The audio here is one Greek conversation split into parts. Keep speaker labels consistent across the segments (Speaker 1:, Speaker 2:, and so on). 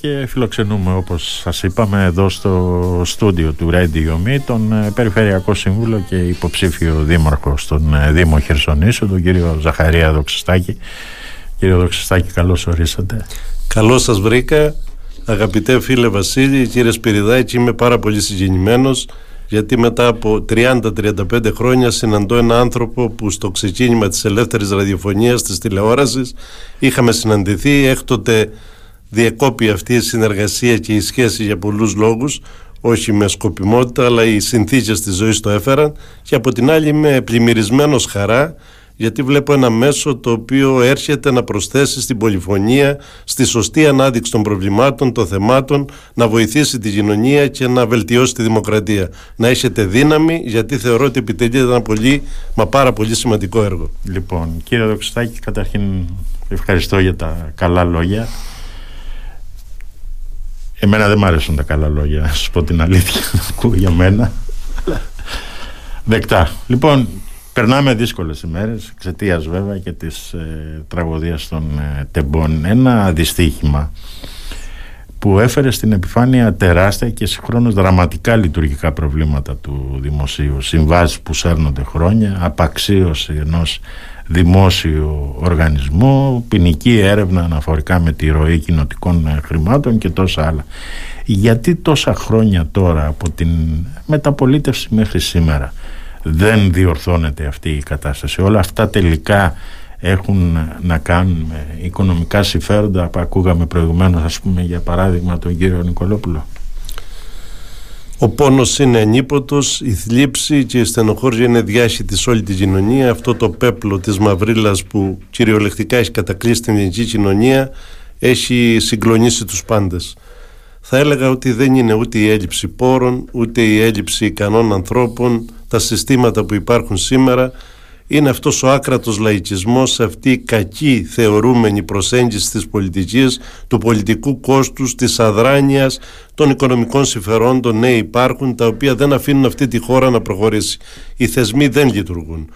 Speaker 1: και φιλοξενούμε όπως σας είπαμε εδώ στο στούντιο του Radio Me τον ε, Περιφερειακό Σύμβουλο και υποψήφιο δήμαρχο στον ε, Δήμο Χερσονήσου τον κύριο Ζαχαρία Δοξιστάκη Κύριε Δοξιστάκη καλώς ορίσατε.
Speaker 2: Καλώς σας βρήκα. Αγαπητέ φίλε Βασίλη κύριε Σπυριδάκη είμαι πάρα πολύ συγκινημένος γιατί μετά από 30-35 χρόνια συναντώ έναν άνθρωπο που στο ξεκίνημα της ελεύθερης ραδιοφωνίας της τηλεόρασης είχαμε συναντηθεί έκτοτε διεκόπη αυτή η συνεργασία και η σχέση για πολλούς λόγους όχι με σκοπιμότητα αλλά οι συνθήκες της ζωής το έφεραν και από την άλλη είμαι πλημμυρισμένος χαρά γιατί βλέπω ένα μέσο το οποίο έρχεται να προσθέσει στην πολυφωνία, στη σωστή ανάδειξη των προβλημάτων, των θεμάτων, να βοηθήσει τη κοινωνία και να βελτιώσει τη δημοκρατία. Να έχετε δύναμη, γιατί θεωρώ ότι επιτελείται ένα πολύ, μα πάρα πολύ σημαντικό έργο.
Speaker 1: Λοιπόν, κύριε Δοξιστάκη, καταρχήν ευχαριστώ για τα καλά λόγια. Εμένα δεν μ' αρέσουν τα καλά λόγια, να σα πω την αλήθεια, ακούω για μένα. Δεκτά. Λοιπόν, περνάμε δύσκολες ημέρες, εξαιτίας βέβαια και της ε, τραγωδίας των ε, τεμπών. Ένα δυστύχημα που έφερε στην επιφάνεια τεράστια και συγχρόνως δραματικά λειτουργικά προβλήματα του δημοσίου. Συμβάσεις που σέρνονται χρόνια, απαξίωση ενός δημόσιου οργανισμού, ποινική έρευνα αναφορικά με τη ροή κοινοτικών ε, χρημάτων και τόσα άλλα. Γιατί τόσα χρόνια τώρα από την μεταπολίτευση μέχρι σήμερα δεν διορθώνεται αυτή η κατάσταση; Όλα αυτά τελικά έχουν να κάνουν με οικονομικά συμφέροντα που ακούγαμε προηγουμένως ας πούμε για παράδειγμα τον κύριο Νικολόπουλο.
Speaker 2: Ο πόνος είναι ανίποτος, η θλίψη και η στενοχώρια είναι διάχυτη σε όλη την κοινωνία. Αυτό το πέπλο της μαυρίλας που κυριολεκτικά έχει κατακλείσει την ελληνική κοινωνία έχει συγκλονίσει τους πάντες. Θα έλεγα ότι δεν είναι ούτε η έλλειψη πόρων, ούτε η έλλειψη ικανών ανθρώπων, τα συστήματα που υπάρχουν σήμερα, είναι αυτός ο άκρατος λαϊκισμός, αυτή η κακή θεωρούμενη προσέγγιση της πολιτικής, του πολιτικού κόστους, της αδράνειας, των οικονομικών συμφερόντων, ναι υπάρχουν, τα οποία δεν αφήνουν αυτή τη χώρα να προχωρήσει. Οι θεσμοί δεν λειτουργούν.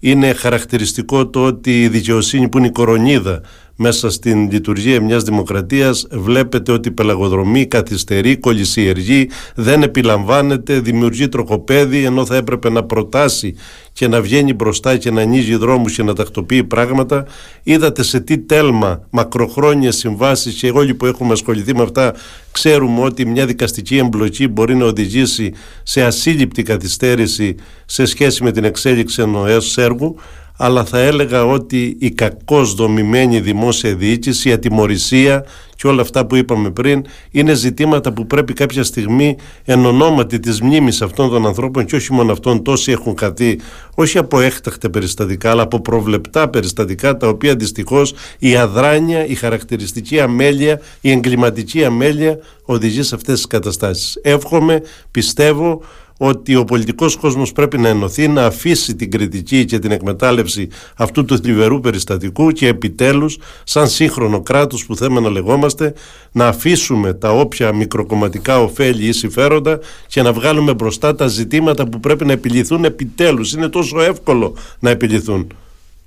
Speaker 2: Είναι χαρακτηριστικό το ότι η δικαιοσύνη που είναι η κορονίδα μέσα στην λειτουργία μιας δημοκρατίας βλέπετε ότι πελαγοδρομεί, καθυστερεί, κολλησιεργεί, δεν επιλαμβάνεται, δημιουργεί τροχοπέδι ενώ θα έπρεπε να προτάσει και να βγαίνει μπροστά και να ανοίγει δρόμους και να τακτοποιεί πράγματα. Είδατε σε τι τέλμα μακροχρόνιες συμβάσεις και όλοι που έχουμε ασχοληθεί με αυτά ξέρουμε ότι μια δικαστική εμπλοκή μπορεί να οδηγήσει σε ασύλληπτη καθυστέρηση σε σχέση με την εξέλιξη ενός έργου αλλά θα έλεγα ότι η κακώς δομημένη δημόσια διοίκηση, η ατιμορρησία και όλα αυτά που είπαμε πριν είναι ζητήματα που πρέπει κάποια στιγμή εν ονόματι της μνήμης αυτών των ανθρώπων και όχι μόνο αυτών τόσοι έχουν χαθεί όχι από έκτακτα περιστατικά αλλά από προβλεπτά περιστατικά τα οποία δυστυχώς η αδράνεια, η χαρακτηριστική αμέλεια, η εγκληματική αμέλεια οδηγεί σε αυτές τις καταστάσεις. Εύχομαι, πιστεύω ότι ο πολιτικός κόσμος πρέπει να ενωθεί, να αφήσει την κριτική και την εκμετάλλευση αυτού του θλιβερού περιστατικού και επιτέλους σαν σύγχρονο κράτος που θέλουμε να λεγόμαστε να αφήσουμε τα όποια μικροκομματικά ωφέλη ή συμφέροντα και να βγάλουμε μπροστά τα ζητήματα που πρέπει να επιληθούν επιτέλους. Είναι τόσο εύκολο να επιληθούν.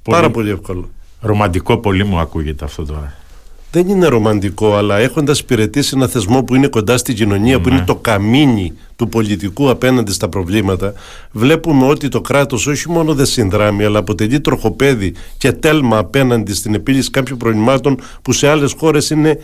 Speaker 2: Πάρα πολύ εύκολο.
Speaker 1: Ρομαντικό πολύ μου ακούγεται αυτό τώρα
Speaker 2: δεν είναι ρομαντικό, αλλά έχοντας υπηρετήσει ένα θεσμό που είναι κοντά στην κοινωνία, που είναι ναι. το καμίνι του πολιτικού απέναντι στα προβλήματα, βλέπουμε ότι το κράτος όχι μόνο δεν συνδράμει, αλλά αποτελεί τροχοπέδι και τέλμα απέναντι στην επίλυση κάποιων προβλημάτων που σε άλλες χώρες είναι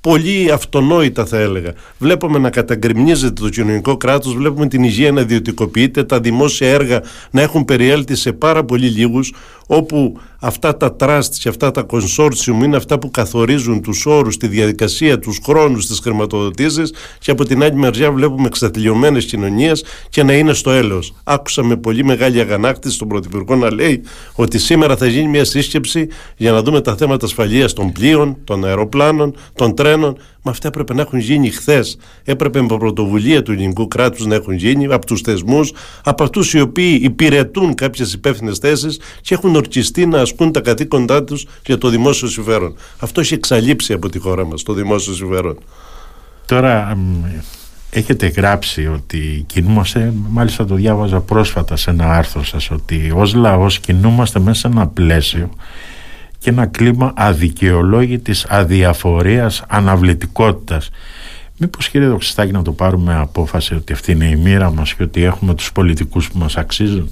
Speaker 2: πολύ αυτονόητα θα έλεγα. Βλέπουμε να καταγκριμνίζεται το κοινωνικό κράτος, βλέπουμε την υγεία να ιδιωτικοποιείται, τα δημόσια έργα να έχουν περιέλθει σε πάρα πολύ λίγους, όπου αυτά τα τραστ και αυτά τα consortium είναι αυτά που καθορίζουν τους όρους, τη διαδικασία, τους χρόνους, τις χρηματοδοτήσεις και από την άλλη μεριά βλέπουμε εξατλειωμένες κοινωνίες και να είναι στο έλεος. Άκουσα με πολύ μεγάλη αγανάκτηση τον Πρωθυπουργό να λέει ότι σήμερα θα γίνει μια σύσκεψη για να δούμε τα θέματα ασφαλείας των πλοίων, των αεροπλάνων, των τρένων Μα αυτά έπρεπε να έχουν γίνει χθες. Έπρεπε με πρωτοβουλία του ελληνικού κράτους να έχουν γίνει από τους θεσμούς, από αυτούς οι οποίοι υπηρετούν κάποιες υπεύθυνες θέσεις και έχουν ορκιστεί να ασκούν τα καθήκοντά τους για το δημόσιο συμφέρον. Αυτό έχει εξαλείψει από τη χώρα μας το δημόσιο συμφέρον.
Speaker 1: Τώρα έχετε γράψει ότι κινούμαστε, μάλιστα το διάβαζα πρόσφατα σε ένα άρθρο σας, ότι ως λαός κινούμαστε μέσα σε ένα πλαίσιο και ένα κλίμα αδικαιολόγητης αδιαφορίας αναβλητικότητας. Μήπως κύριε Δοξιστάκη να το πάρουμε απόφαση ότι αυτή είναι η μοίρα μας και ότι έχουμε τους πολιτικούς που μας αξίζουν;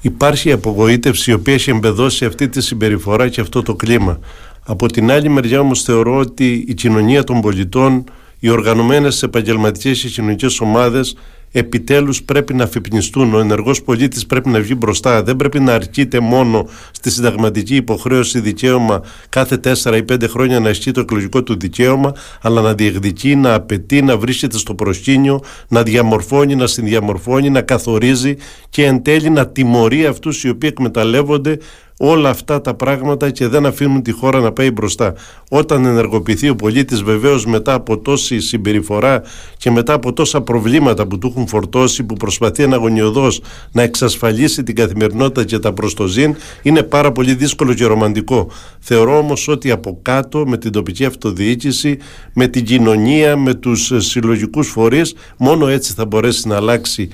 Speaker 2: Υπάρχει απογοήτευση η οποία έχει εμπεδώσει αυτή τη συμπεριφορά και αυτό το κλίμα. Από την άλλη μεριά όμως θεωρώ ότι η κοινωνία των πολιτών οι οργανωμένες επαγγελματικές και κοινωνικές ομάδες επιτέλους πρέπει να αφυπνιστούν. Ο ενεργός πολίτης πρέπει να βγει μπροστά. Δεν πρέπει να αρκείται μόνο στη συνταγματική υποχρέωση δικαίωμα κάθε 4 ή 5 χρόνια να ισχύει το εκλογικό του δικαίωμα, αλλά να διεκδικεί, να απαιτεί, να βρίσκεται στο προσκήνιο, να διαμορφώνει, να συνδιαμορφώνει, να καθορίζει και εν τέλει να τιμωρεί αυτούς οι οποίοι εκμεταλλεύονται όλα αυτά τα πράγματα και δεν αφήνουν τη χώρα να πάει μπροστά. Όταν ενεργοποιηθεί ο πολίτης, βεβαίως μετά από τόση συμπεριφορά και μετά από τόσα προβλήματα που του έχουν φορτώσει, που προσπαθεί αναγωνιωδώς να εξασφαλίσει την καθημερινότητα και τα προστοζήν, είναι πάρα πολύ δύσκολο και ρομαντικό. Θεωρώ όμως ότι από κάτω, με την τοπική αυτοδιοίκηση, με την κοινωνία, με τους συλλογικούς φορείς, μόνο έτσι θα μπορέσει να αλλάξει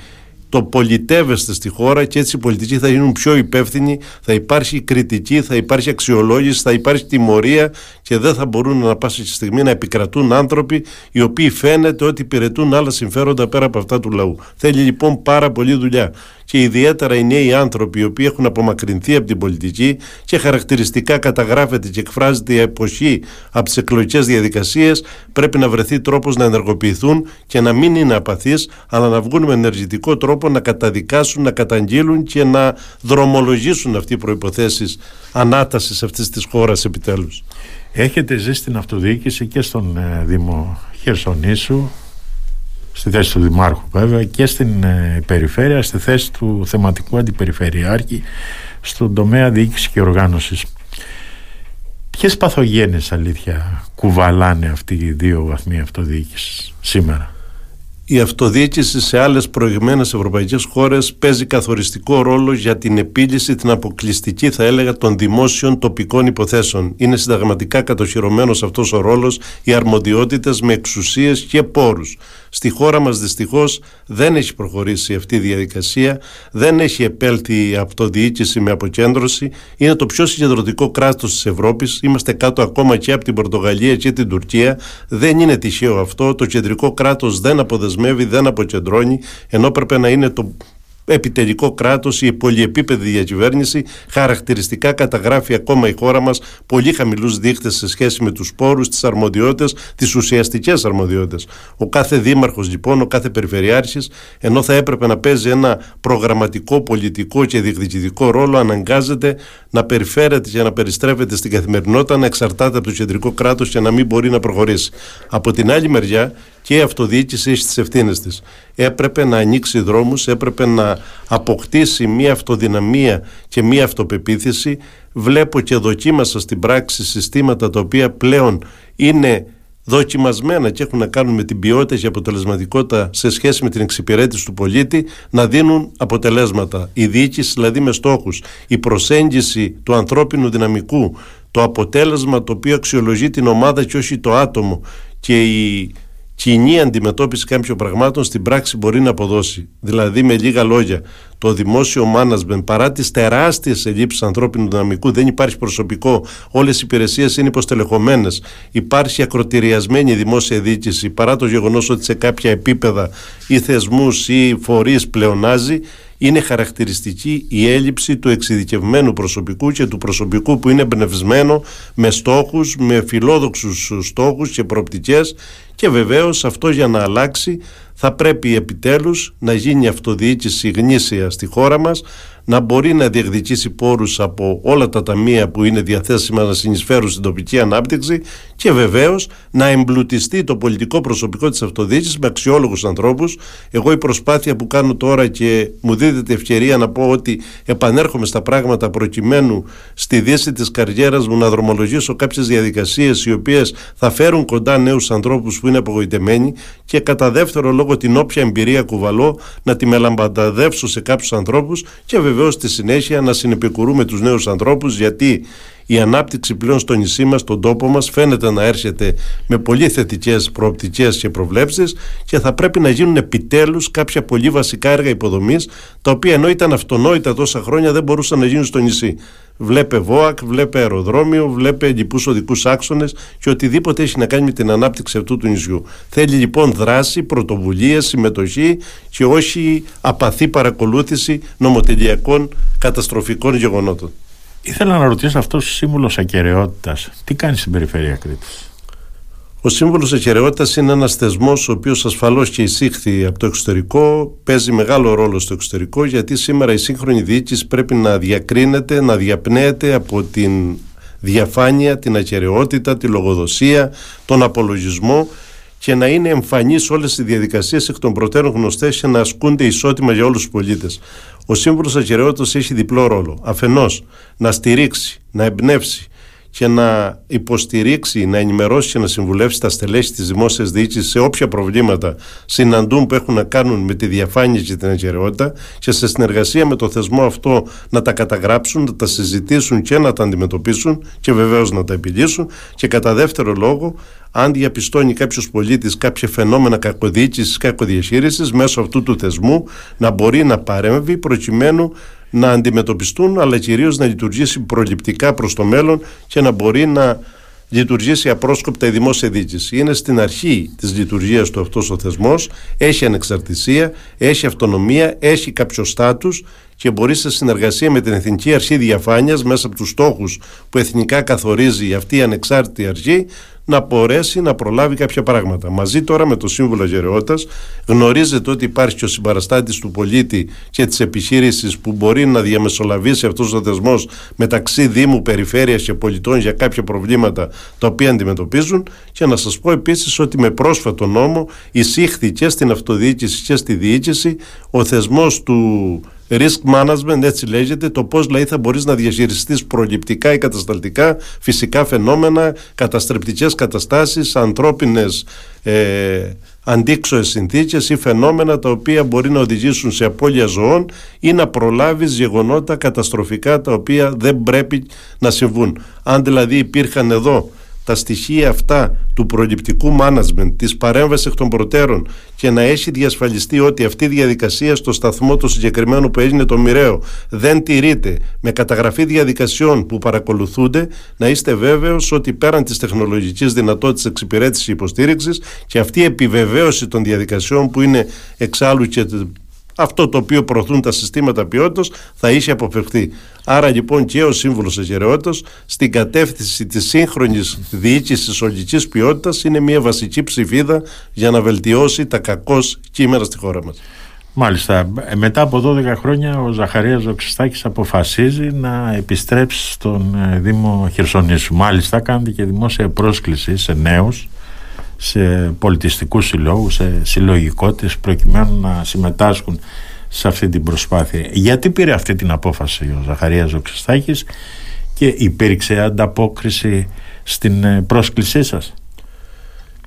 Speaker 2: το πολιτεύεστε στη χώρα και έτσι οι πολιτικοί θα γίνουν πιο υπεύθυνοι, θα υπάρχει κριτική, θα υπάρχει αξιολόγηση, θα υπάρχει τιμωρία και δεν θα μπορούν να πάσει στιγμή να επικρατούν άνθρωποι οι οποίοι φαίνεται ότι υπηρετούν άλλα συμφέροντα πέρα από αυτά του λαού. Θέλει λοιπόν πάρα πολλή δουλειά και ιδιαίτερα οι νέοι άνθρωποι οι οποίοι έχουν απομακρυνθεί από την πολιτική και χαρακτηριστικά καταγράφεται και εκφράζεται η εποχή από τις εκλογικές διαδικασίες, πρέπει να βρεθεί τρόπος να ενεργοποιηθούν και να μην είναι απαθείς, αλλά να βγουν με ενεργητικό τρόπο να καταδικάσουν, να καταγγείλουν και να δρομολογήσουν αυτοί οι προποθέσει ανάτασης αυτής της χώρας επιτέλους.
Speaker 1: Έχετε ζήσει την αυτοδιοίκηση και στον ε, Δήμο Χερσονήσου στη θέση του Δημάρχου βέβαια και στην ε, περιφέρεια στη θέση του θεματικού αντιπεριφερειάρχη στον τομέα διοίκησης και οργάνωσης Ποιες παθογένειες αλήθεια κουβαλάνε αυτοί οι δύο βαθμοί αυτοδιοίκησης σήμερα;
Speaker 2: Η αυτοδιοίκηση σε άλλες προηγμένες ευρωπαϊκές χώρες παίζει καθοριστικό ρόλο για την επίλυση, την αποκλειστική θα έλεγα των δημόσιων τοπικών υποθέσεων. Είναι συνταγματικά κατοχυρωμένος αυτός ο ρόλος, οι αρμοδιότητες με εξουσίες και πόρους. Στη χώρα μας δυστυχώς δεν έχει προχωρήσει αυτή η διαδικασία, δεν έχει επέλθει η αυτοδιοίκηση με αποκέντρωση, είναι το πιο συγκεντρωτικό κράτος της Ευρώπης, είμαστε κάτω ακόμα και από την Πορτογαλία και την Τουρκία, δεν είναι τυχαίο αυτό, το κεντρικό κράτος δεν αποδεσμεύει, δεν αποκεντρώνει, ενώ πρέπει να είναι το επιτελικό κράτος, η πολυεπίπεδη διακυβέρνηση, χαρακτηριστικά καταγράφει ακόμα η χώρα μας πολύ χαμηλούς δείκτε σε σχέση με τους πόρους, τις αρμοδιότητες, τις ουσιαστικές αρμοδιότητες. Ο κάθε δήμαρχος λοιπόν, ο κάθε περιφερειάρχης, ενώ θα έπρεπε να παίζει ένα προγραμματικό, πολιτικό και διεκδικητικό ρόλο, αναγκάζεται να περιφέρεται και να περιστρέφεται στην καθημερινότητα, να εξαρτάται από το κεντρικό κράτος και να μην μπορεί να προχωρήσει. Από την άλλη μεριά, και η αυτοδιοίκηση έχει τις ευθύνες της. Έπρεπε να ανοίξει δρόμους, έπρεπε να αποκτήσει μια αυτοδυναμία και μια αυτοπεποίθηση. Βλέπω και δοκίμασα στην πράξη συστήματα τα οποία πλέον είναι δοκιμασμένα και έχουν να κάνουν με την ποιότητα και αποτελεσματικότητα σε σχέση με την εξυπηρέτηση του πολίτη να δίνουν αποτελέσματα. Η διοίκηση δηλαδή με στόχους, η προσέγγιση του ανθρώπινου δυναμικού, το αποτέλεσμα το οποίο αξιολογεί την ομάδα και όχι το άτομο και η κοινή αντιμετώπιση κάποιων πραγμάτων στην πράξη μπορεί να αποδώσει. Δηλαδή, με λίγα λόγια, το δημόσιο management παρά τις τεράστιες ελλείψεις ανθρώπινου δυναμικού, δεν υπάρχει προσωπικό, όλες οι υπηρεσίες είναι υποστελεχωμένες, υπάρχει ακροτηριασμένη δημόσια διοίκηση. Παρά το γεγονός ότι σε κάποια επίπεδα ή θεσμούς ή φορείς πλεονάζει, είναι χαρακτηριστική η έλλειψη του εξειδικευμένου προσωπικού και του προσωπικού που είναι εμπνευσμένο με στόχους, με φιλόδοξους στόχους και προοπτικές και βεβαίως αυτό για να αλλάξει θα πρέπει επιτέλους να γίνει αυτοδιοίκηση γνήσια στη χώρα μας να μπορεί να διεκδικήσει πόρους από όλα τα ταμεία που είναι διαθέσιμα να συνεισφέρουν στην τοπική ανάπτυξη και βεβαίως να εμπλουτιστεί το πολιτικό προσωπικό της αυτοδιοίκησης με αξιόλογους ανθρώπους. Εγώ η προσπάθεια που κάνω τώρα και μου δίδεται ευκαιρία να πω ότι επανέρχομαι στα πράγματα προκειμένου στη δύση της καριέρας μου να δρομολογήσω κάποιες διαδικασίες οι οποίες θα φέρουν κοντά νέους ανθρώπους που είναι απογοητεμένοι και κατά δεύτερο λόγο την όποια εμπειρία κουβαλώ να τη μελαμπανταδεύσω σε κάποιους ανθρώπους και βεβαίως στη συνέχεια να συνεπικουρούμε τους νέους ανθρώπους γιατί η ανάπτυξη πλέον στο νησί μας, στον τόπο μας φαίνεται να έρχεται με πολύ θετικές προοπτικές και προβλέψεις και θα πρέπει να γίνουν επιτέλους κάποια πολύ βασικά έργα υποδομής τα οποία ενώ ήταν αυτονόητα τόσα χρόνια δεν μπορούσαν να γίνουν στο νησί. Βλέπε ΒΟΑΚ, βλέπε αεροδρόμιο, βλέπε λοιπούς οδικούς άξονες και οτιδήποτε έχει να κάνει με την ανάπτυξη αυτού του νησιού. Θέλει λοιπόν δράση, πρωτοβουλία, συμμετοχή και όχι απαθή παρακολούθηση νομοτελειακών καταστροφικών γεγονότων.
Speaker 1: Ήθελα να ρωτήσω αυτό ο σύμβουλος ακαιρεότητας, τι κάνει στην περιφέρεια Κρήτης;
Speaker 2: Ο σύμβολο Ακαιρεότητας είναι ένας θεσμός ο οποίος ασφαλώς και εισήχθη από το εξωτερικό, παίζει μεγάλο ρόλο στο εξωτερικό, γιατί σήμερα η σύγχρονη διοίκηση πρέπει να διακρίνεται, να διαπνέεται από την διαφάνεια, την ακαιρεότητα, τη λογοδοσία, τον απολογισμό και να είναι εμφανείς όλες οι διαδικασίες εκ των προτέρων γνωστές και να ασκούνται ισότιμα για όλους τους πολίτες. Ο σύμβολο Ακαιρεότητα έχει διπλό ρόλο. Αφενός, να στηρίξει, να εμπνεύσει, και να υποστηρίξει, να ενημερώσει και να συμβουλεύσει τα στελέχη της δημόσιας διοίκησης σε όποια προβλήματα συναντούν που έχουν να κάνουν με τη διαφάνεια και την αγκαιρεότητα και σε συνεργασία με το θεσμό αυτό να τα καταγράψουν, να τα συζητήσουν και να τα αντιμετωπίσουν και βεβαίως να τα επιλύσουν. Και κατά δεύτερο λόγο, αν διαπιστώνει κάποιος πολίτης κάποια φαινόμενα κακοδιοίκησης, κακοδιαχείρισης, μέσω αυτού του θεσμού να μπορεί να παρέμβει προκειμένου να αντιμετωπιστούν αλλά κυρίως να λειτουργήσει προληπτικά προς το μέλλον και να μπορεί να λειτουργήσει απρόσκοπτα η δημόσια διοίκηση. Είναι στην αρχή της λειτουργίας του αυτός ο θεσμός, έχει ανεξαρτησία, έχει αυτονομία, έχει κάποιο στάτους και μπορεί σε συνεργασία με την Εθνική Αρχή Διαφάνειας μέσα από τους στόχους που εθνικά καθορίζει αυτή η ανεξάρτητη αρχή να μπορέσει να προλάβει κάποια πράγματα. Μαζί τώρα με το Σύμβουλο Γεραιότητας γνωρίζετε ότι υπάρχει και ο συμπαραστάτης του πολίτη και της επιχείρησης που μπορεί να διαμεσολαβήσει αυτός ο θεσμός μεταξύ Δήμου, Περιφέρειας και πολιτών για κάποια προβλήματα τα οποία αντιμετωπίζουν. Και να σας πω επίσης ότι με πρόσφατο νόμο εισήχθη και στην αυτοδιοίκηση και στη διοίκηση ο θεσμός του risk management, έτσι λέγεται, το πώς δηλαδή θα μπορείς να διαχειριστείς προληπτικά ή κατασταλτικά φυσικά φαινόμενα, καταστρεπτικές καταστάσεις, ανθρώπινες ε, αντίξωες συνθήκες ή φαινόμενα τα οποία μπορεί να οδηγήσουν σε απώλεια ζωών ή να προλάβεις γεγονότα καταστροφικά τα οποία δεν πρέπει να συμβούν. Αν δηλαδή υπήρχαν εδώ τα στοιχεία αυτά του προληπτικού management, της παρέμβασης εκ των προτέρων και να έχει διασφαλιστεί ότι αυτή η διαδικασία στο σταθμό του συγκεκριμένου που έγινε το μοιραίο δεν τηρείται με καταγραφή διαδικασιών που παρακολουθούνται, να είστε βέβαιος ότι πέραν της τεχνολογικής δυνατότητας εξυπηρέτησης υποστήριξης και αυτή η επιβεβαίωση των διαδικασιών που είναι εξάλλου και αυτό το οποίο προωθούν τα συστήματα ποιότητας θα είχε αποφευχθεί. Άρα λοιπόν και ο σύμβουλος Αγεραιότητα στην κατεύθυνση της σύγχρονης διοίκησης ολική ποιότητας είναι μια βασική ψηφίδα για να βελτιώσει τα κακώς κείμενα στη χώρα μας.
Speaker 1: Μάλιστα. Μετά από 12 χρόνια ο Ζαχαρίας Ζωξιστάκης αποφασίζει να επιστρέψει στον ε, Δήμο Χερσονήσου. Μάλιστα κάνετε και δημόσια πρόσκληση σε νέους σε πολιτιστικούς συλλόγους, σε συλλογικότητες προκειμένου να συμμετάσχουν σε αυτή την προσπάθεια. Γιατί πήρε αυτή την απόφαση ο Ζαχαρίας Ζωξιστάκης και υπήρξε ανταπόκριση στην ε, πρόσκλησή σας;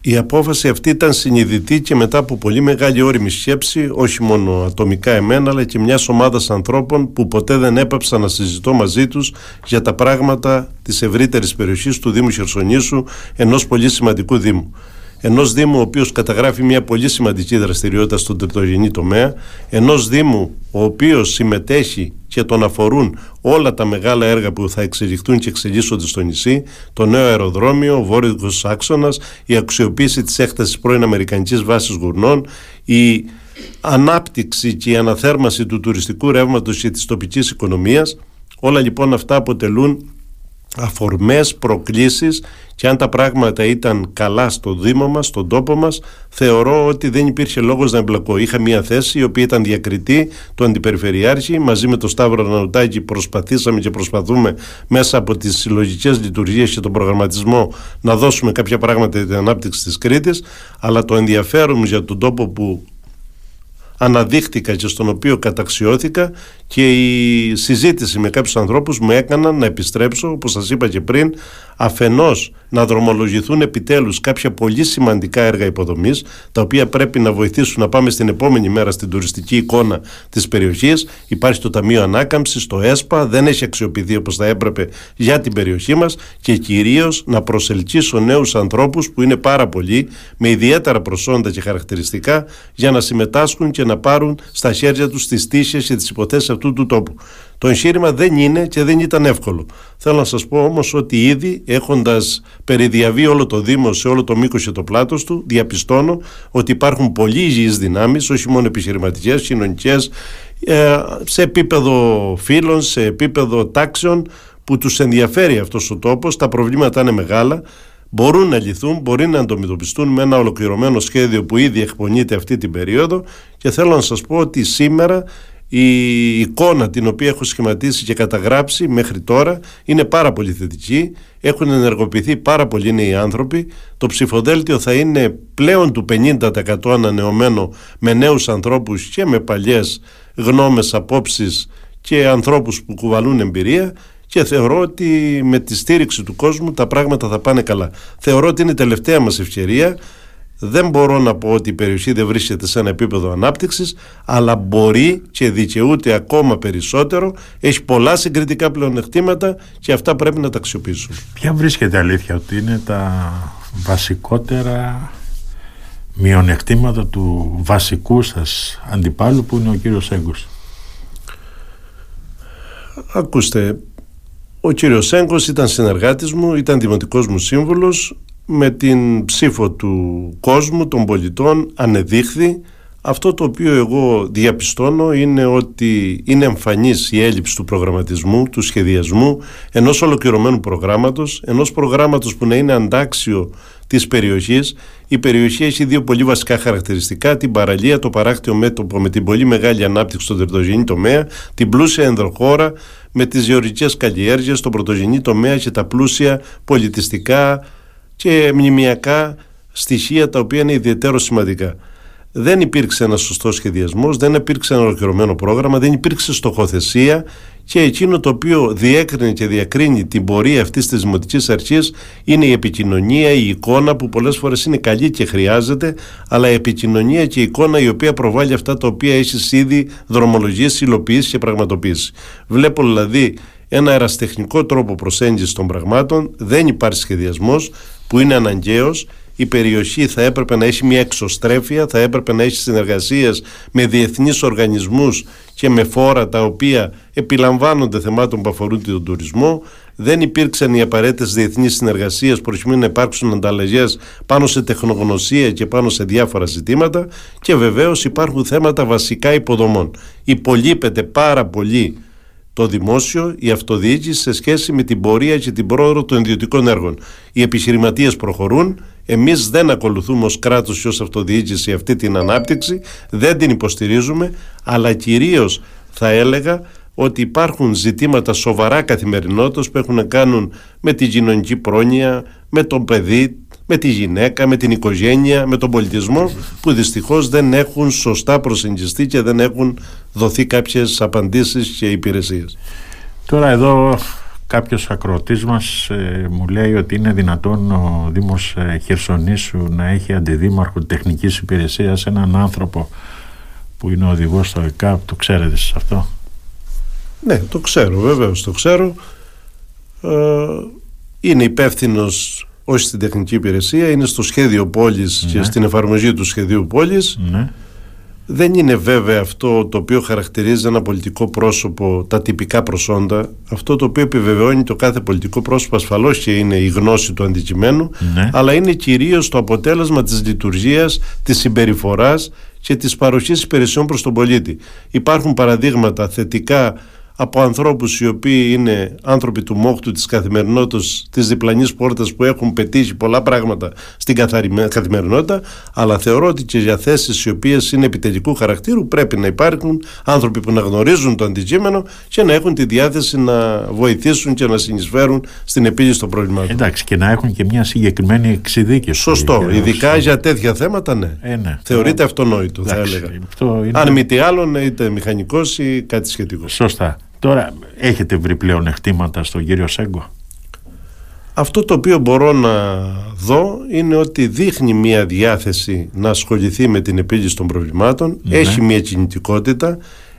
Speaker 2: Η απόφαση αυτή ήταν συνειδητή και μετά από πολύ μεγάλη όρημη σκέψη, όχι μόνο ατομικά εμένα, αλλά και μιας ομάδας ανθρώπων που ποτέ δεν έπαψα να συζητώ μαζί τους για τα πράγματα της ευρύτερης περιοχής του Δήμου Χερσονήσου, ενός πολύ σημαντικού Δήμου ενός Δήμου ο οποίος καταγράφει μια πολύ σημαντική δραστηριότητα στον τριτογενή τομέα, ενός Δήμου ο οποίος συμμετέχει και τον αφορούν όλα τα μεγάλα έργα που θα εξελιχθούν και εξελίσσονται στο νησί, το νέο αεροδρόμιο, ο βόρειος άξονας, η αξιοποίηση της έκτασης πρώην Αμερικανικής βάσης γουρνών, η ανάπτυξη και η αναθέρμανση του τουριστικού ρεύματος και της τοπικής οικονομίας. Όλα λοιπόν αυτά αποτελούν αφορμές, προκλήσεις και αν τα πράγματα ήταν καλά στο Δήμο μας, στον τόπο μας θεωρώ ότι δεν υπήρχε λόγος να εμπλακώ. Είχα μια θέση η οποία ήταν διακριτή του Αντιπεριφερειάρχη μαζί με τον Σταύρο Ανανουτάκη προσπαθήσαμε και προσπαθούμε μέσα από τις συλλογικές λειτουργίες και τον προγραμματισμό να δώσουμε κάποια πράγματα για την ανάπτυξη της Κρήτης αλλά το ενδιαφέρον μου για τον τόπο που αναδείχτηκα και στον οποίο καταξιώθηκα και η συζήτηση με κάποιους ανθρώπους μου έκαναν να επιστρέψω, όπως σας είπα και πριν, αφενός να δρομολογηθούν επιτέλους κάποια πολύ σημαντικά έργα υποδομής τα οποία πρέπει να βοηθήσουν να πάμε στην επόμενη μέρα στην τουριστική εικόνα της περιοχής υπάρχει το Ταμείο Ανάκαμψης, το ΕΣΠΑ δεν έχει αξιοποιηθεί όπως θα έπρεπε για την περιοχή μας και κυρίως να προσελκύσω νέους ανθρώπους που είναι πάρα πολλοί με ιδιαίτερα προσόντα και χαρακτηριστικά για να συμμετάσχουν και να πάρουν στα χέρια τους τις τύχες και τις υποθέσεις αυτού του τόπου. Το εγχείρημα δεν είναι και δεν ήταν εύκολο. Θέλω να σας πω όμως ότι ήδη έχοντας περιδιαβεί όλο το Δήμο σε όλο το μήκος και το πλάτος του, διαπιστώνω ότι υπάρχουν πολλοί υγιείς δυνάμεις, όχι μόνο επιχειρηματικές, κοινωνικές, ε, σε επίπεδο φίλων, σε επίπεδο τάξεων, που τους ενδιαφέρει αυτός ο τόπος, τα προβλήματα είναι μεγάλα, μπορούν να λυθούν, μπορεί να αντιμετωπιστούν με ένα ολοκληρωμένο σχέδιο που ήδη εκπονείται αυτή την περίοδο. Και θέλω να σας πω ότι σήμερα η εικόνα την οποία έχω σχηματίσει και καταγράψει μέχρι τώρα είναι πάρα πολύ θετική. Έχουν ενεργοποιηθεί πάρα πολλοί νέοι άνθρωποι. Το ψηφοδέλτιο θα είναι πλέον του 50% ανανεωμένο με νέους ανθρώπους και με παλιές γνώμες, απόψεις και ανθρώπους που κουβαλούν εμπειρία και θεωρώ ότι με τη στήριξη του κόσμου τα πράγματα θα πάνε καλά. Θεωρώ ότι είναι η τελευταία μας ευκαιρία δεν μπορώ να πω ότι η περιοχή δεν βρίσκεται σε ένα επίπεδο ανάπτυξης αλλά μπορεί και δικαιούται ακόμα περισσότερο. Έχει πολλά συγκριτικά πλεονεκτήματα και αυτά πρέπει να τα αξιοποιήσουμε
Speaker 1: Ποια βρίσκεται αλήθεια ότι είναι τα βασικότερα μειονεκτήματα του βασικού σας αντιπάλου που είναι ο κύριος Έγκος;
Speaker 2: Ακούστε ο κύριος Έγκος ήταν συνεργάτης μου, ήταν δημοτικός μου σύμβουλος με την ψήφο του κόσμου, των πολιτών, ανεδείχθη. Αυτό το οποίο εγώ διαπιστώνω είναι ότι είναι εμφανής η έλλειψη του προγραμματισμού, του σχεδιασμού ενός ολοκληρωμένου προγράμματος, ενός προγράμματος που να είναι αντάξιο της περιοχής. Η περιοχή έχει δύο πολύ βασικά χαρακτηριστικά, την παραλία, το παράκτιο μέτωπο με την πολύ μεγάλη ανάπτυξη στον τερτογενή τομέα, την πλούσια ενδοχώρα με τις γεωργικές καλλιέργειες, τον πρωτογενή τομέα και τα πλούσια πολιτιστικά, και μνημιακά στοιχεία τα οποία είναι ιδιαίτερο σημαντικά. Δεν υπήρξε ένας σωστός σχεδιασμός, δεν υπήρξε ένα ολοκληρωμένο πρόγραμμα, δεν υπήρξε στοχοθεσία και εκείνο το οποίο διέκρινε και διακρίνει την πορεία αυτής της Δημοτικής Αρχής είναι η επικοινωνία, η εικόνα που πολλές φορές είναι καλή και χρειάζεται, αλλά η επικοινωνία και η εικόνα η οποία προβάλλει αυτά τα οποία έχεις ήδη δρομολογήσει, υλοποιήσει και πραγματοποιήσει. Βλέπω δηλαδή ένα αεραστεχνικό τρόπο προσέγγισης των πραγμάτων, δεν υπάρχει σχεδιασμός, που είναι αναγκαίος η περιοχή θα έπρεπε να έχει μια εξωστρέφεια, θα έπρεπε να έχει συνεργασίες με διεθνείς οργανισμούς και με φόρα τα οποία επιλαμβάνονται θεμάτων που αφορούν τον τουρισμό. Δεν υπήρξαν οι απαραίτητες διεθνείς συνεργασίες προκειμένου να υπάρξουν ανταλλαγές πάνω σε τεχνογνωσία και πάνω σε διάφορα ζητήματα. Και βεβαίως υπάρχουν θέματα βασικά υποδομών. Υπολείπεται πάρα πολύ το δημόσιο, η αυτοδιοίκηση σε σχέση με την πορεία και την πρόοδο των ιδιωτικών έργων. Οι επιχειρηματίες προχωρούν, εμείς δεν ακολουθούμε ως κράτος και ως αυτοδιοίκηση αυτή την ανάπτυξη, δεν την υποστηρίζουμε, αλλά κυρίως θα έλεγα ότι υπάρχουν ζητήματα σοβαρά καθημερινότητας που έχουν να κάνουν με την κοινωνική πρόνοια, με τον παιδί, με τη γυναίκα, με την οικογένεια, με τον πολιτισμό που δυστυχώς δεν έχουν σωστά προσεγγιστεί και δεν έχουν δοθεί κάποιες απαντήσεις και υπηρεσίες.
Speaker 1: Τώρα εδώ κάποιος ακροατής μας ε, μου λέει ότι είναι δυνατόν ο Δήμος ε, Χερσονήσου να έχει αντιδήμαρχο τεχνικής υπηρεσίας έναν άνθρωπο που είναι οδηγός στο ΕΚΑΠ, το ξέρετε σε αυτό;
Speaker 2: Ναι, το ξέρω, βεβαίως το ξέρω. Ε, είναι υπεύθυνος όχι στην τεχνική υπηρεσία, είναι στο σχέδιο πόλης και ναι. στην εφαρμογή του σχεδίου πόλης. Ναι. Δεν είναι βέβαια αυτό το οποίο χαρακτηρίζει ένα πολιτικό πρόσωπο τα τυπικά προσόντα. Αυτό το οποίο επιβεβαιώνει το κάθε πολιτικό πρόσωπο ασφαλώς και είναι η γνώση του αντικειμένου, ναι. αλλά είναι κυρίως το αποτέλεσμα της λειτουργίας, της συμπεριφοράς και της παροχής υπηρεσιών προς τον πολίτη. Υπάρχουν παραδείγματα θετικά από ανθρώπους οι οποίοι είναι άνθρωποι του μόχτου της καθημερινότητας της διπλανής πόρτας που έχουν πετύχει πολλά πράγματα στην καθημερινότητα αλλά θεωρώ ότι και για θέσεις οι οποίες είναι επιτελικού χαρακτήρου πρέπει να υπάρχουν άνθρωποι που να γνωρίζουν το αντικείμενο και να έχουν τη διάθεση να βοηθήσουν και να συνεισφέρουν στην επίλυση των προβλημάτων.
Speaker 1: Εντάξει και να έχουν και μια συγκεκριμένη εξειδίκευση.
Speaker 2: Σωστό, ειδικά για τέτοια θέματα ναι. Ε, ναι. Θεωρείται αυτονόητο θα έλεγα. Είναι... Αν μη τι άλλο είτε μηχανικός ή κάτι σχετικό.
Speaker 1: Σωστά. Τώρα έχετε βρει πλέον εχτήματα στον κύριο Σέγκο;
Speaker 2: Αυτό το οποίο μπορώ να δω είναι ότι δείχνει μια διάθεση να ασχοληθεί με την επίλυση των προβλημάτων, ναι. έχει μια κινητικότητα,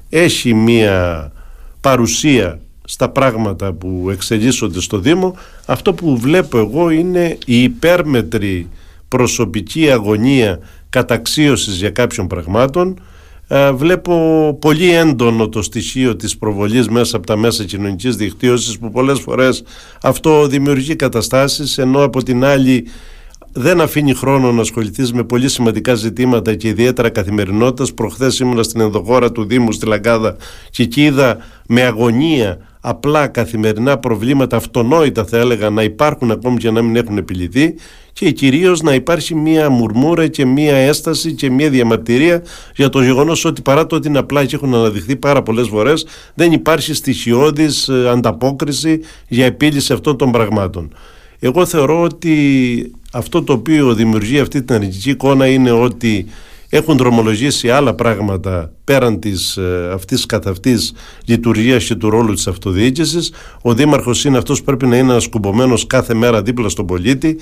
Speaker 2: έχει μια παρουσία στα πράγματα που εξελίσσονται στο Δήμο. Αυτό που βλέπω εγώ είναι η υπέρμετρη προσωπική αγωνία καταξίωσης για κάποιων πραγμάτων ε, βλέπω πολύ έντονο το στοιχείο της προβολής μέσα από τα μέσα κοινωνικής δικτύωσης που πολλές φορές αυτό δημιουργεί καταστάσεις ενώ από την άλλη δεν αφήνει χρόνο να ασχοληθείς με πολύ σημαντικά ζητήματα και ιδιαίτερα καθημερινότητας. Προχθές ήμουνα στην ενδοχώρα του Δήμου στη Λαγκάδα και εκεί είδα με αγωνία απλά καθημερινά προβλήματα αυτονόητα θα έλεγα να υπάρχουν ακόμη και να μην έχουν επιληθεί και κυρίως να υπάρχει μία μουρμούρα και μία έσταση και μία διαμαρτυρία για το γεγονός ότι παρά το ότι είναι απλά και έχουν αναδειχθεί πάρα πολλές φορές δεν υπάρχει στοιχειώδης ε, ανταπόκριση για επίλυση αυτών των πραγμάτων. Εγώ θεωρώ ότι αυτό το οποίο δημιουργεί αυτή την αρνητική εικόνα είναι ότι έχουν δρομολογήσει άλλα πράγματα πέραν της ε, αυτής καθ' αυτής λειτουργίας και του ρόλου της αυτοδιοίκησης. Ο Δήμαρχος είναι αυτός που πρέπει να είναι ανασκουμπομένος κάθε μέρα δίπλα στον πολίτη.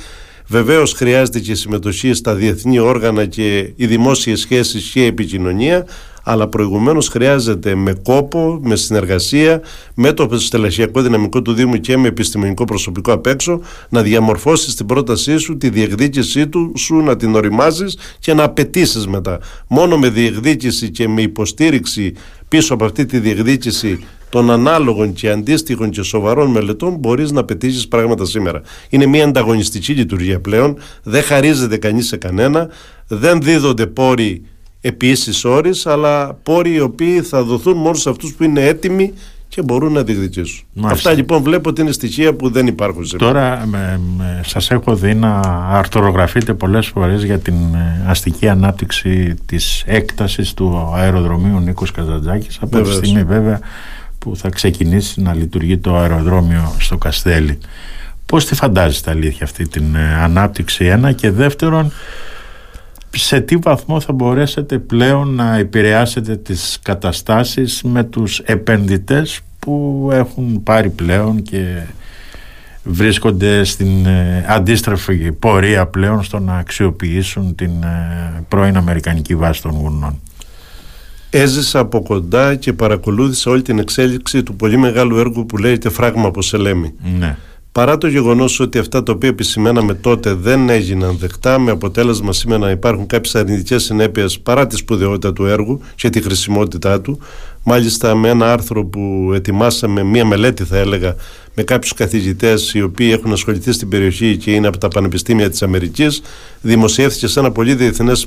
Speaker 2: Βεβαίως χρειάζεται και συμμετοχή στα διεθνή όργανα και οι δημόσιες σχέσεις και η επικοινωνία αλλά προηγουμένως χρειάζεται με κόπο, με συνεργασία, με το στελεχειακό δυναμικό του Δήμου και με επιστημονικό προσωπικό απ' έξω, να διαμορφώσεις την πρότασή σου, τη διεκδίκησή του, σου να την οριμάζεις και να απαιτήσεις μετά. Μόνο με διεκδίκηση και με υποστήριξη πίσω από αυτή τη διεκδίκηση των ανάλογων και αντίστοιχων και σοβαρών μελετών μπορείς να πετύχεις πράγματα σήμερα. Είναι μια ανταγωνιστική λειτουργία πλέον, δεν χαρίζεται κανείς σε κανένα, δεν δίδονται πόροι επίση όρει, αλλά πόροι οι οποίοι θα δοθούν μόνο σε αυτούς που είναι έτοιμοι και μπορούν να διεκδικήσουν. Αυτά λοιπόν βλέπω ότι είναι στοιχεία που δεν υπάρχουν σήμερα.
Speaker 1: Τώρα με, με, σας έχω δει να αρθρογραφείτε πολλές φορές για την ε, αστική ανάπτυξη της έκτασης του αεροδρομίου Νίκος Καζαντζάκης από τη στιγμή βέβαια που θα ξεκινήσει να λειτουργεί το αεροδρόμιο στο Καστέλι. Πώς τη φαντάζεστε αλήθεια αυτή την ε, ανάπτυξη ένα και δεύτερον σε τι βαθμό θα μπορέσετε πλέον να επηρεάσετε τις καταστάσεις με τους επενδυτές που έχουν πάρει πλέον και βρίσκονται στην ε, αντίστροφη πορεία πλέον στο να αξιοποιήσουν την ε, πρώην Αμερικανική βάση των γουνών.
Speaker 2: Έζησα από κοντά και παρακολούθησα όλη την εξέλιξη του πολύ μεγάλου έργου που λέγεται Φράγμα από Σελέμι.
Speaker 1: Ναι
Speaker 2: παρά το γεγονός ότι αυτά τα οποία επισημέναμε τότε δεν έγιναν δεκτά, με αποτέλεσμα σήμερα να υπάρχουν κάποιες αρνητικές συνέπειες παρά τη σπουδαιότητα του έργου και τη χρησιμότητά του. Μάλιστα, με ένα άρθρο που ετοιμάσαμε, μία μελέτη θα έλεγα, με κάποιους καθηγητές οι οποίοι έχουν ασχοληθεί στην περιοχή και είναι από τα πανεπιστήμια της Αμερικής, δημοσιεύθηκε σε ένα πολύ διεθνές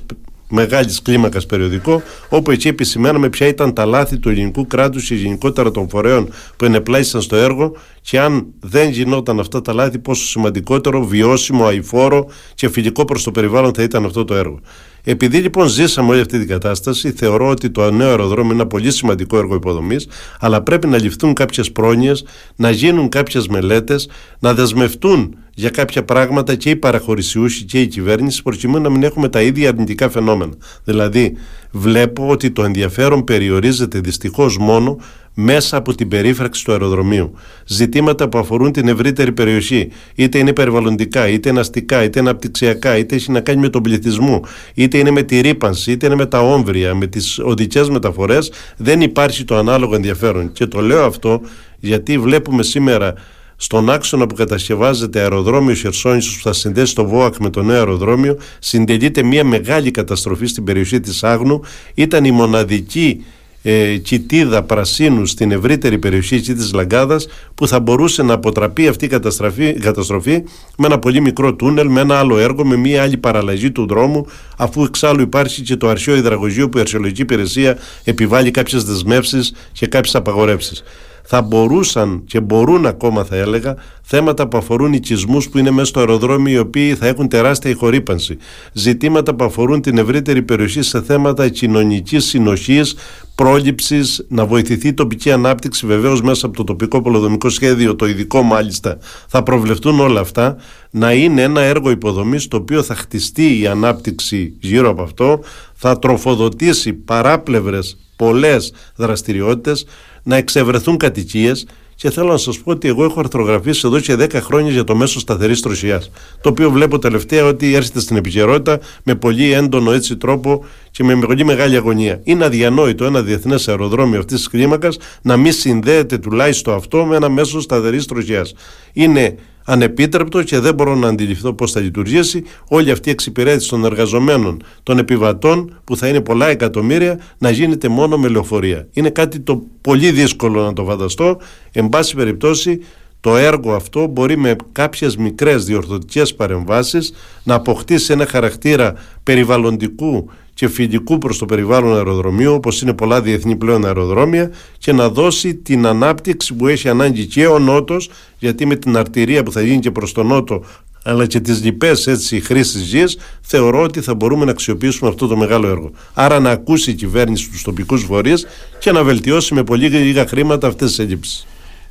Speaker 2: μεγάλης κλίμακας περιοδικό, όπου εκεί επισημέναμε ποια ήταν τα λάθη του ελληνικού κράτους και γενικότερα των φορέων που ενεπλάγησαν στο έργο και αν δεν γινόταν αυτά τα λάθη, πόσο σημαντικότερο, βιώσιμο, αηφόρο και φιλικό προς το περιβάλλον θα ήταν αυτό το έργο. Επειδή λοιπόν ζήσαμε όλη αυτή την κατάσταση, θεωρώ ότι το νέο αεροδρόμιο είναι ένα πολύ σημαντικό έργο υποδομής, αλλά πρέπει να ληφθούν κάποιες πρόνοιες, να γίνουν κάποιες μελέτες, να δεσμευτούν για κάποια πράγματα και οι παραχωρησιούχοι και η κυβέρνηση, προκειμένου να μην έχουμε τα ίδια αρνητικά φαινόμενα. Δηλαδή, βλέπω ότι το ενδιαφέρον περιορίζεται δυστυχώς μόνο μέσα από την περίφραξη του αεροδρομίου. Ζητήματα που αφορούν την ευρύτερη περιοχή, είτε είναι περιβαλλοντικά, είτε είναι αστικά, είτε είναι απτυξιακά, είτε έχει να κάνει με τον πληθυσμό, είτε είναι με τη ρήπανση, είτε είναι με τα όμβρια, με τις οδικές μεταφορές, δεν υπάρχει το ανάλογο ενδιαφέρον. Και το λέω αυτό γιατί βλέπουμε σήμερα στον άξονα που κατασκευάζεται αεροδρόμιο Χερσόνησος που θα συνδέσει το ΒΟΑΚ με το νέο αεροδρόμιο συντελείται μια μεγάλη καταστροφή στην περιοχή της Άγνου ήταν η μοναδική ε, κοιτίδα πρασίνου στην ευρύτερη περιοχή εκεί της Λαγκάδας που θα μπορούσε να αποτραπεί αυτή η καταστροφή, καταστροφή με ένα πολύ μικρό τούνελ, με ένα άλλο έργο, με μια άλλη παραλλαγή του δρόμου αφού εξάλλου υπάρχει και το αρχαίο υδραγωγείο που η αρχαιολογική υπηρεσία επιβάλλει κάποιες δεσμεύσεις και κάποιες απαγορεύσεις θα μπορούσαν και μπορούν ακόμα θα έλεγα θέματα που αφορούν οικισμούς που είναι μέσα στο αεροδρόμιο οι οποίοι θα έχουν τεράστια ηχορύπανση. Ζητήματα που αφορούν την ευρύτερη περιοχή σε θέματα κοινωνικής συνοχής πρόληψης, να βοηθηθεί η τοπική ανάπτυξη βεβαίως μέσα από το τοπικό πολυδομικό σχέδιο, το ειδικό μάλιστα. Θα προβλεφτούν όλα αυτά να είναι ένα έργο υποδομής το οποίο θα χτιστεί η ανάπτυξη γύρω από αυτό θα τροφοδοτήσει παράπλευρες πολλές δραστηριότητες να εξευρεθούν κατοικίες Και θέλω να σας πω ότι εγώ έχω αρθρογραφήσει εδώ και 10 χρόνια για το μέσο σταθερής τροσιά. Το οποίο βλέπω τελευταία ότι έρχεται στην επικαιρότητα με πολύ έντονο έτσι τρόπο και με πολύ μεγάλη αγωνία. Είναι αδιανόητο ένα διεθνές αεροδρόμιο αυτής της κλίμακας να μην συνδέεται τουλάχιστον αυτό με ένα μέσο σταθερής τροσιά. Είναι ανεπίτρεπτο και δεν μπορώ να αντιληφθώ πώς θα λειτουργήσει όλη αυτή η εξυπηρέτηση των εργαζομένων, των επιβατών που θα είναι πολλά εκατομμύρια να γίνεται μόνο με λεωφορεία. Είναι κάτι το πολύ δύσκολο να το φανταστώ. Εν πάση περιπτώσει το έργο αυτό μπορεί με κάποιες μικρές διορθωτικές παρεμβάσεις να αποκτήσει ένα χαρακτήρα περιβαλλοντικού και φιλικού προς το περιβάλλον αεροδρομίου όπως είναι πολλά διεθνή πλέον αεροδρόμια και να δώσει την ανάπτυξη που έχει ανάγκη και ο Νότος γιατί με την αρτηρία που θα γίνει και προς τον Νότο αλλά και τις λοιπές έτσι χρήσεις γης θεωρώ ότι θα μπορούμε να αξιοποιήσουμε αυτό το μεγάλο έργο. Άρα να ακούσει η κυβέρνηση τους τοπικούς φορείς και να βελτιώσει με πολύ λίγα χρήματα αυτές τις έλλειψεις.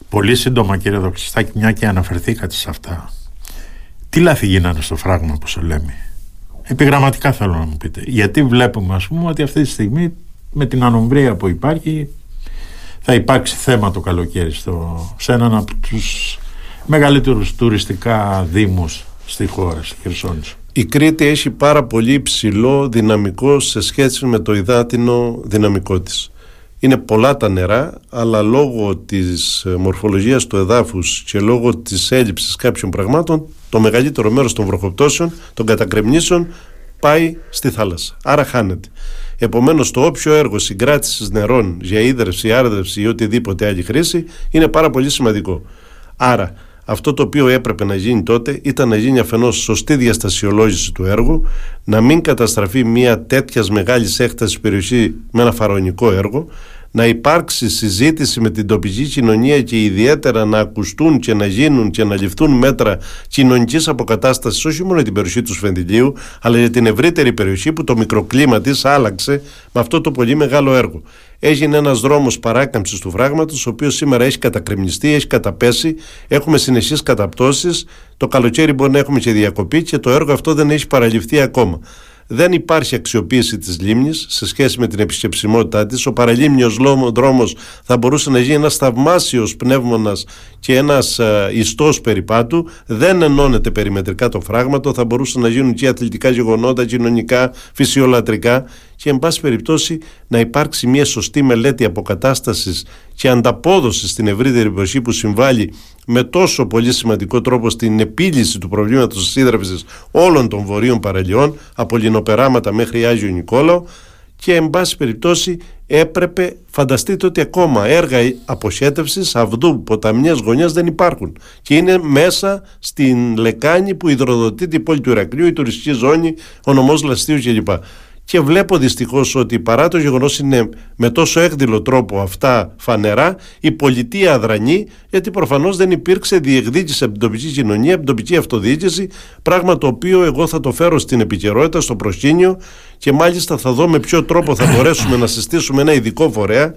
Speaker 1: Πολύ σύντομα κύριε Δοξιστάκη, μια και αναφερθήκατε σε αυτά. Τι λάθη γίνανε στο φράγμα που σου λέμε; Επιγραμματικά θέλω να μου πείτε. Γιατί βλέπουμε ας πούμε ότι αυτή τη στιγμή με την ανομβρία που υπάρχει θα υπάρξει θέμα το καλοκαίρι στο, σε έναν από τους μεγαλύτερους τουριστικά δήμους στη χώρα, στη Χερσόνησο.
Speaker 2: Η Κρήτη έχει πάρα πολύ ψηλό δυναμικό σε σχέση με το υδάτινο δυναμικό της. Είναι πολλά τα νερά, αλλά λόγω της μορφολογίας του εδάφους και λόγω της έλλειψης κάποιων πραγμάτων, το μεγαλύτερο μέρος των βροχοπτώσεων, των κατακρεμνήσεων, πάει στη θάλασσα. Άρα χάνεται. Επομένως το όποιο έργο συγκράτησης νερών για ίδρυυση, άρδευση ή οτιδήποτε άλλη χρήση είναι πάρα πολύ σημαντικό. Άρα αυτό το οποίο έπρεπε να γίνει τότε ήταν να γίνει αφενός σωστή διαστασιολόγηση του έργου, να μην καταστραφεί μια τέτοιας μεγάλης έκτασης περιοχή με ένα φαρονικό έργο, να υπάρξει συζήτηση με την τοπική κοινωνία και ιδιαίτερα να ακουστούν και να γίνουν και να ληφθούν μέτρα κοινωνικής αποκατάστασης όχι μόνο για την περιοχή του Σφεντιλίου, αλλά για την ευρύτερη περιοχή που το μικροκλίμα της άλλαξε με αυτό το πολύ μεγάλο έργο. Έγινε ένας δρόμος παράκαμψης του φράγματος, ο οποίος σήμερα έχει κατακρεμνιστεί, έχει καταπέσει. Έχουμε συνεχείς καταπτώσεις. Το καλοκαίρι μπορεί να έχουμε και διακοπή και το έργο αυτό δεν έχει παραλυφθεί ακόμα δεν υπάρχει αξιοποίηση της λίμνης σε σχέση με την επισκεψιμότητά της. Ο παραλίμνιος δρόμος θα μπορούσε να γίνει ένας θαυμάσιος πνεύμονας και ένας ε, ιστός περιπάτου. Δεν ενώνεται περιμετρικά το φράγματο, θα μπορούσαν να γίνουν και αθλητικά γεγονότα, κοινωνικά, φυσιολατρικά και εν πάση περιπτώσει να υπάρξει μια σωστή μελέτη αποκατάστασης και ανταπόδοση στην ευρύτερη περιοχή που συμβάλλει με τόσο πολύ σημαντικό τρόπο στην επίλυση του προβλήματος της σύντραψης όλων των βορείων παραλιών από λινοπεράματα μέχρι Άγιο Νικόλαο. Και εν πάση περιπτώσει έπρεπε, φανταστείτε ότι ακόμα έργα αποσέτευσης αυδού, ποταμιές, γωνιάς δεν υπάρχουν και είναι μέσα στην λεκάνη που υδροδοτεί την πόλη του Ηρακλείου, η τουριστική ζώνη, ο νομός Λαστίου κλπ και βλέπω δυστυχώς ότι παρά το γεγονός είναι με τόσο έκδηλο τρόπο αυτά φανερά, η πολιτεία αδρανεί, γιατί προφανώς δεν υπήρξε διεκδίκηση από την τοπική κοινωνία, από την τοπική αυτοδιοίκηση, πράγμα το οποίο εγώ θα το φέρω στην επικαιρότητα, στο προσκήνιο και μάλιστα θα δω με ποιο τρόπο θα μπορέσουμε να συστήσουμε ένα ειδικό φορέα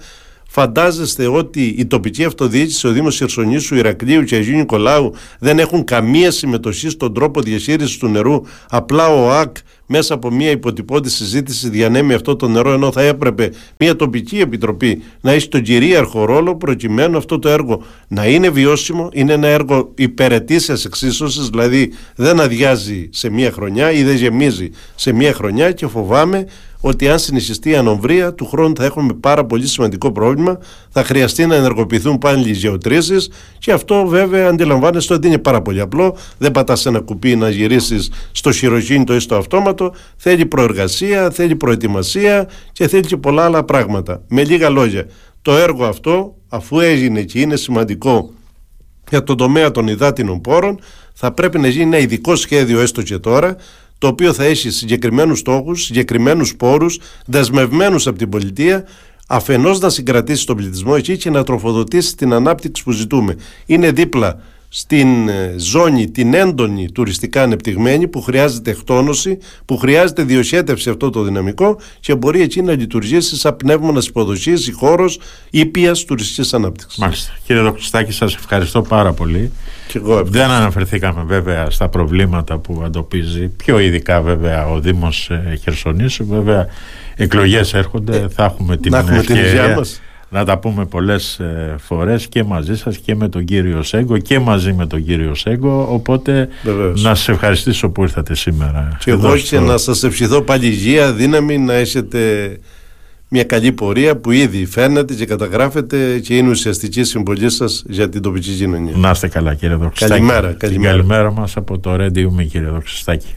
Speaker 2: Φαντάζεστε ότι η τοπική αυτοδιοίκηση, ο Δήμος Χερσονήσου, Ηρακλείου και Αγίου Νικολάου δεν έχουν καμία συμμετοχή στον τρόπο διαχείρισης του νερού. Απλά ο ΑΚ μέσα από μια υποτυπώδη συζήτηση διανέμει αυτό το νερό, ενώ θα έπρεπε μια τοπική επιτροπή να έχει τον κυρίαρχο ρόλο προκειμένου αυτό το έργο να είναι βιώσιμο. Είναι ένα έργο υπερετήσιας εξίσωσης, δηλαδή δεν αδειάζει σε μια χρονιά ή δεν γεμίζει σε μια χρονιά και φοβάμαι ότι αν συνεχιστεί η ανομβρία του χρόνου θα έχουμε πάρα πολύ σημαντικό πρόβλημα. Θα χρειαστεί να ενεργοποιηθούν πάλι οι γεωτρήσεις και αυτό βέβαια αντιλαμβάνεστε ότι είναι πάρα πολύ απλό. Δεν πατάς ένα κουπί να γυρίσεις στο χειροκίνητο ή στο αυτόματο. Θέλει προεργασία, θέλει προετοιμασία και θέλει και πολλά άλλα πράγματα. Με λίγα λόγια, το έργο αυτό, αφού έγινε και είναι σημαντικό για τον τομέα των υδάτινων πόρων, θα πρέπει να γίνει ένα ειδικό σχέδιο έστω και τώρα το οποίο θα έχει συγκεκριμένους στόχους, συγκεκριμένους πόρους, δεσμευμένους από την πολιτεία, αφενός να συγκρατήσει τον πληθυσμό εκεί και να τροφοδοτήσει την ανάπτυξη που ζητούμε. Είναι δίπλα στην ε, ζώνη την έντονη τουριστικά ανεπτυγμένη που χρειάζεται εκτόνωση, που χρειάζεται διοχέτευση αυτό το δυναμικό και μπορεί εκεί να λειτουργήσει σαν πνεύμονα υποδοχή ή χώρος ήπιας τουριστικής ανάπτυξης.
Speaker 1: Μάλιστα. Κύριε Δοξιστάκη, σας ευχαριστώ πάρα πολύ.
Speaker 2: Και εγώ
Speaker 1: Δεν αναφερθήκαμε βέβαια στα προβλήματα που αντοπίζει, πιο ειδικά βέβαια ο Δήμος ε, Χερσονήσου. Βέβαια, εκλογές έρχονται, θα έχουμε την
Speaker 2: να έχουμε
Speaker 1: ευκαιρία.
Speaker 2: Την μας
Speaker 1: να τα πούμε πολλές ε, φορές και μαζί σας και με τον κύριο Σέγκο και μαζί με τον κύριο Σέγκο οπότε να σας ευχαριστήσω που ήρθατε σήμερα
Speaker 2: και εγώ και να σας ευχηθώ πάλι υγεία, δύναμη να έχετε μια καλή πορεία που ήδη φαίνεται και καταγράφεται και είναι ουσιαστική συμβολή σας για την τοπική κοινωνία.
Speaker 1: Να είστε καλά κύριε Δοξιστάκη.
Speaker 2: Καλημέρα. Καλημέρα.
Speaker 1: καλημέρα μας από το Radio με κύριε Δοξιστάκη.